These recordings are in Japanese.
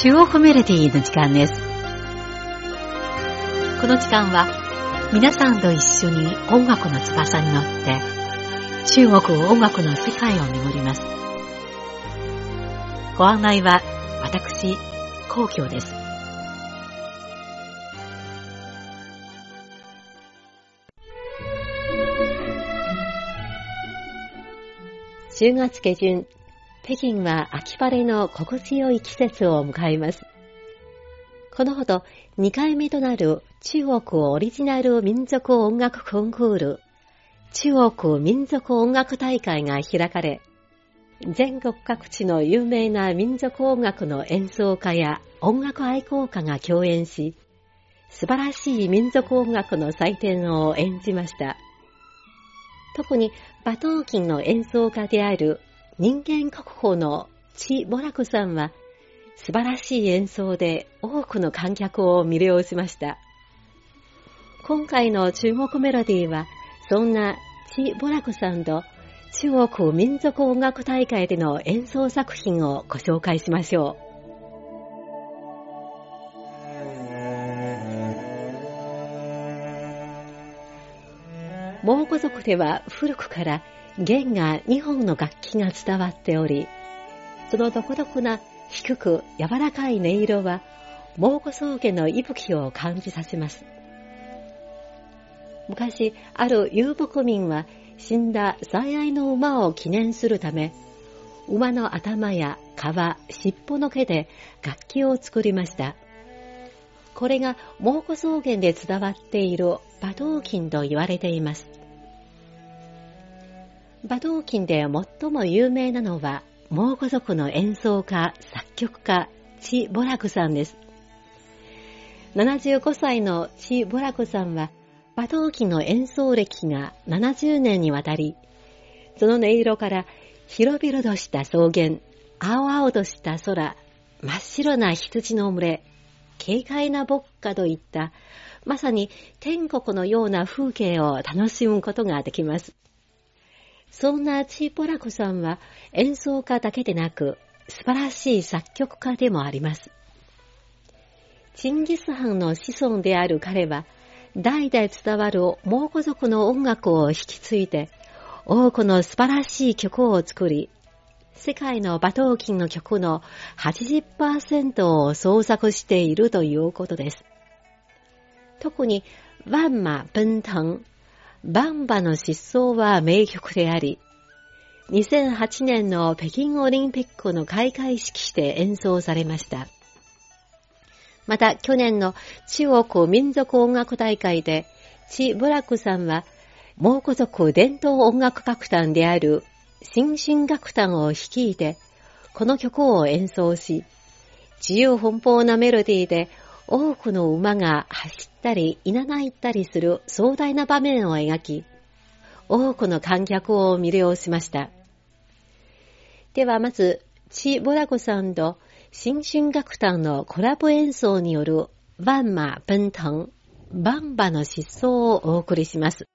中央メロディーの時間です。この時間は皆さんと一緒に音楽の翼に乗って中国音楽の世界を巡ります。ご案内は私、皇居です。10月下旬、北京は秋晴れの心地よい季節を迎えます。このほど2回目となる中国オリジナル民族音楽コンクール、中国民族音楽大会が開かれ、全国各地の有名な民族音楽の演奏家や音楽愛好家が共演し、素晴らしい民族音楽の祭典を演じました。特に馬頭琴の演奏家である人間国宝のチ・ボラクさんは素晴らしい演奏で多くの観客を魅了しました。今回の中国メロディーはそんなチ・ボラクさんと中国民族音楽大会での演奏作品をご紹介しましょう。蒙古族では古くから弦が2本の楽器が伝わっており、その独特な低く柔らかい音色は、蒙古草原の息吹を感じさせます。昔、ある遊牧民は死んだ最愛の馬を記念するため、馬の頭や皮、尻尾の毛で楽器を作りました。これが蒙古草原で伝わっている馬頭琴と言われています。馬頭琴で最も有名なのは、蒙古族の演奏家、作曲家、チ・ボラクさんです。75歳のチ・ボラクさんは、馬頭琴の演奏歴が70年にわたり、その音色から広々とした草原、青々とした空、真っ白な羊の群れ、軽快な牧歌といった、まさに天国のような風景を楽しむことができます。そんなチーポラコさんは演奏家だけでなく素晴らしい作曲家でもあります。チンギス・ハンの子孫である彼は代々伝わる蒙古族の音楽を引き継いで多くの素晴らしい曲を作り、世界の馬頭琴の曲の80%を創作しているということです。特に、ワンマ・ブンタン、バンバの失踪は名曲であり、2008年の北京オリンピックの開会式で演奏されました。また去年の中国民族音楽大会で、チ・ブラックさんは、蒙古族伝統音楽楽団である新進楽団を率いて、この曲を演奏し、自由奔放なメロディーで多くの馬が走ったり、いなないったりする壮大な場面を描き、多くの観客を魅了しました。ではまず、チ・ボラコさんと新春楽団のコラボ演奏によるワンマ・ブンタン、バンバの失踪をお送りします。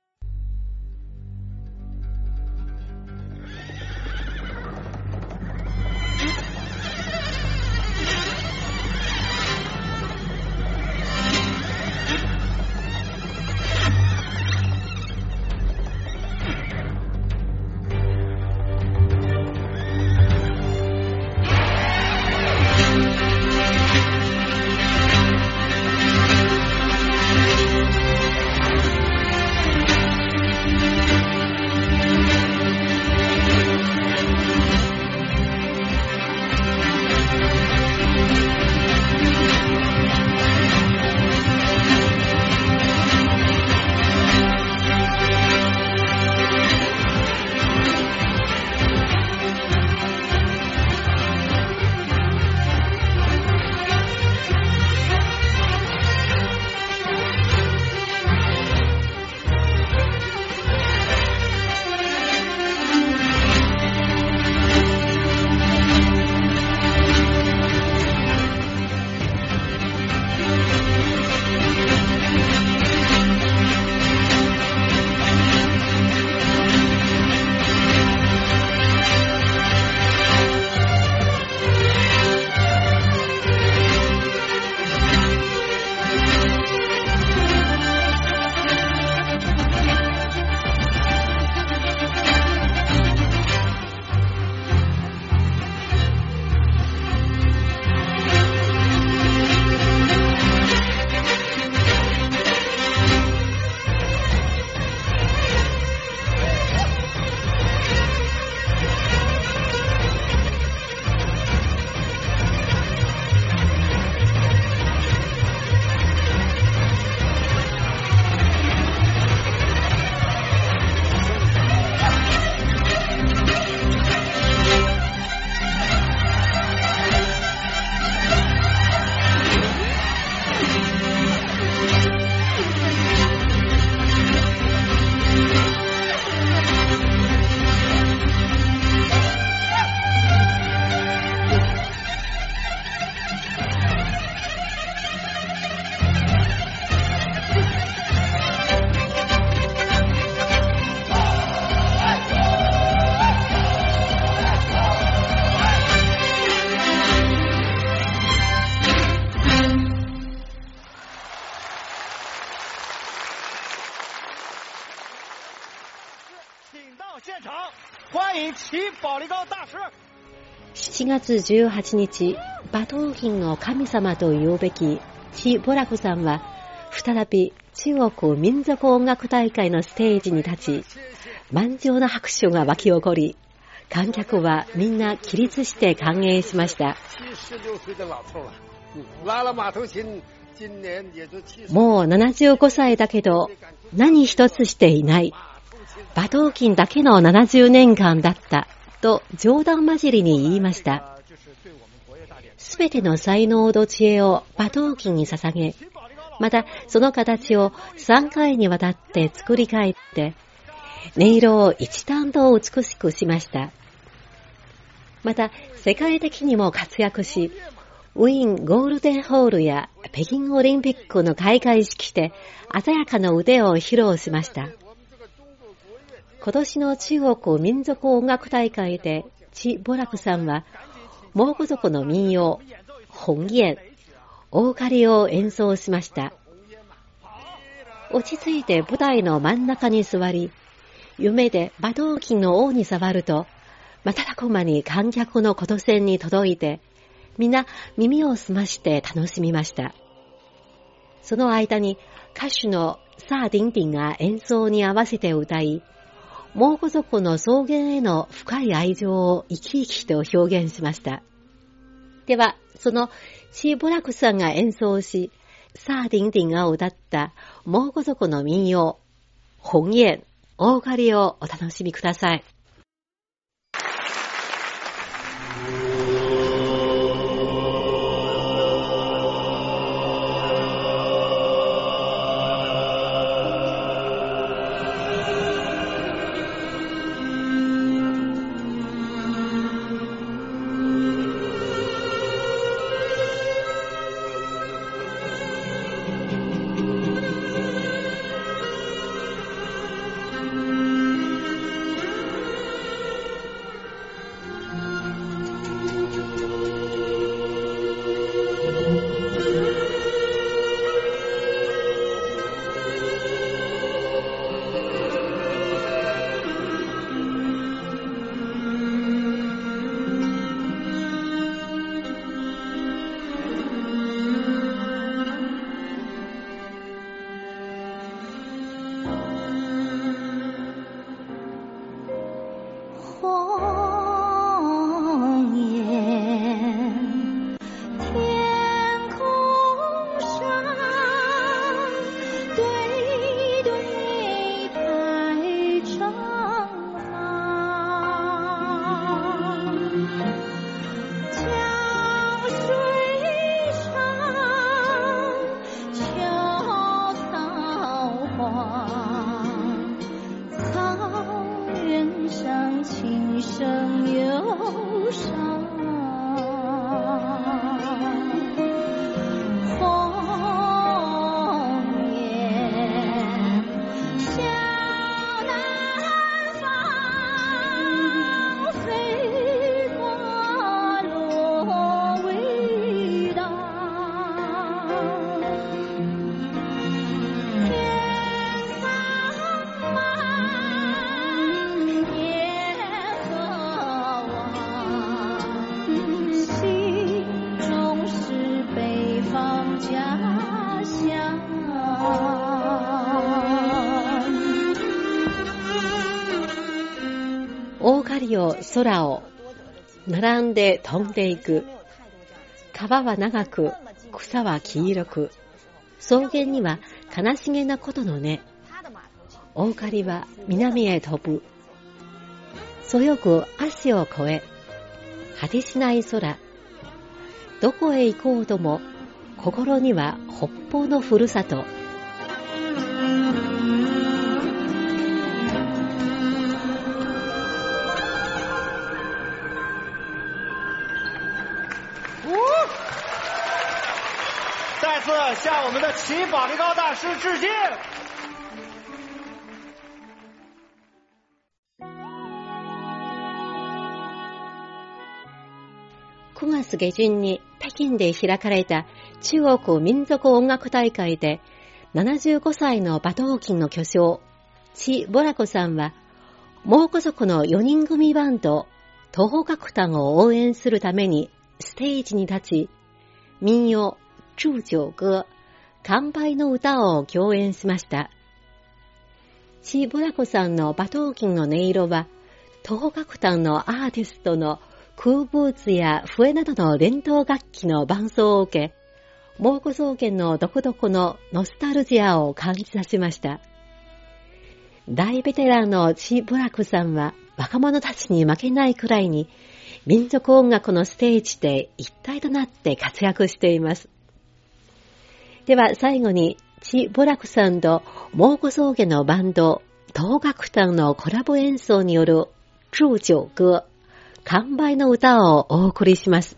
7月18日、馬頭琴の神様と言うべきチ・ボラクさんは、再び中国民族音楽大会のステージに立ち、満場の拍手が湧き起こり、観客はみんな起立して歓迎しました。もう75歳だけど、何一つしていない。馬頭琴だけの70年間だった。と冗談交じりに言いました。すべての才能と知恵を馬頭琴に捧げ、またその形を3回にわたって作り変えて、音色を一段と美しくしました。また、世界的にも活躍し、ウィーンゴールデンホールや北京オリンピックの開会式で鮮やかな腕を披露しました。今年の中国民族音楽大会で、チ・ボラクさんは、蒙古族の民謡、本ン、大狩りを演奏しました。落ち着いて舞台の真ん中に座り、夢で馬頭琴の王に触ると、瞬く間に観客の琴線に届いて、皆耳を澄まして楽しみました。その間に歌手のサーディンディンが演奏に合わせて歌い、蒙古族の草原への深い愛情を生き生きと表現しました。では、そのシー・ボラクさんが演奏し、サーディンディンが歌った蒙古族の民謡、本ン、大狩りをお楽しみください。よ空を並んで飛んでいく。川は長く、草は黄色く、草原には悲しげなことのね。オカリは南へ飛ぶ。そよく足を越え、果てしない空。どこへ行こうとも、心には北方のふるさと。向我们的齐宝力高大师致敬。9月下旬に北京で開かれた中国民族音楽大会で75歳の馬頭琴の巨匠、チ・ボラコさんは蒙古族の4人組バンド、東方楽団を応援するためにステージに立ち、民謡、祝酒歌、乾杯の歌を共演しました。チー・ボラコさんの馬頭琴の音色は、東楽団のアーティストの空ブーツや笛などの伝統楽器の伴奏を受け、蒙古草原のどこどこのノスタルジアを感じさせました。大ベテランのチー・ブラクさんは若者たちに負けないくらいに民族音楽のステージで一体となって活躍しています。では最後に、チ・ボラクさんと蒙古草原のバンド、東楽団のコラボ演奏による祝酒歌、完売の歌をお送りします。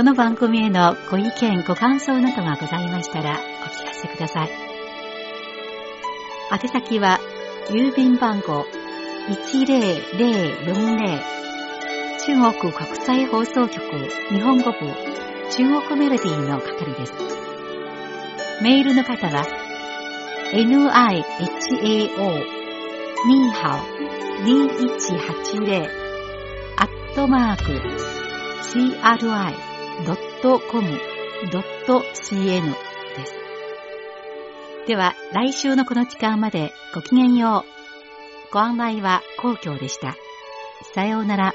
この番組へのご意見、ご感想などがございましたらお聞かせください。宛先は、郵便番号10040中国国際放送局日本語部中国メロディーの係です。メールの方は、nihao2180 アットマーク CRI .com.cn です。では、来週のこの時間までごきげんよう。ご案内は皇居でした。さようなら。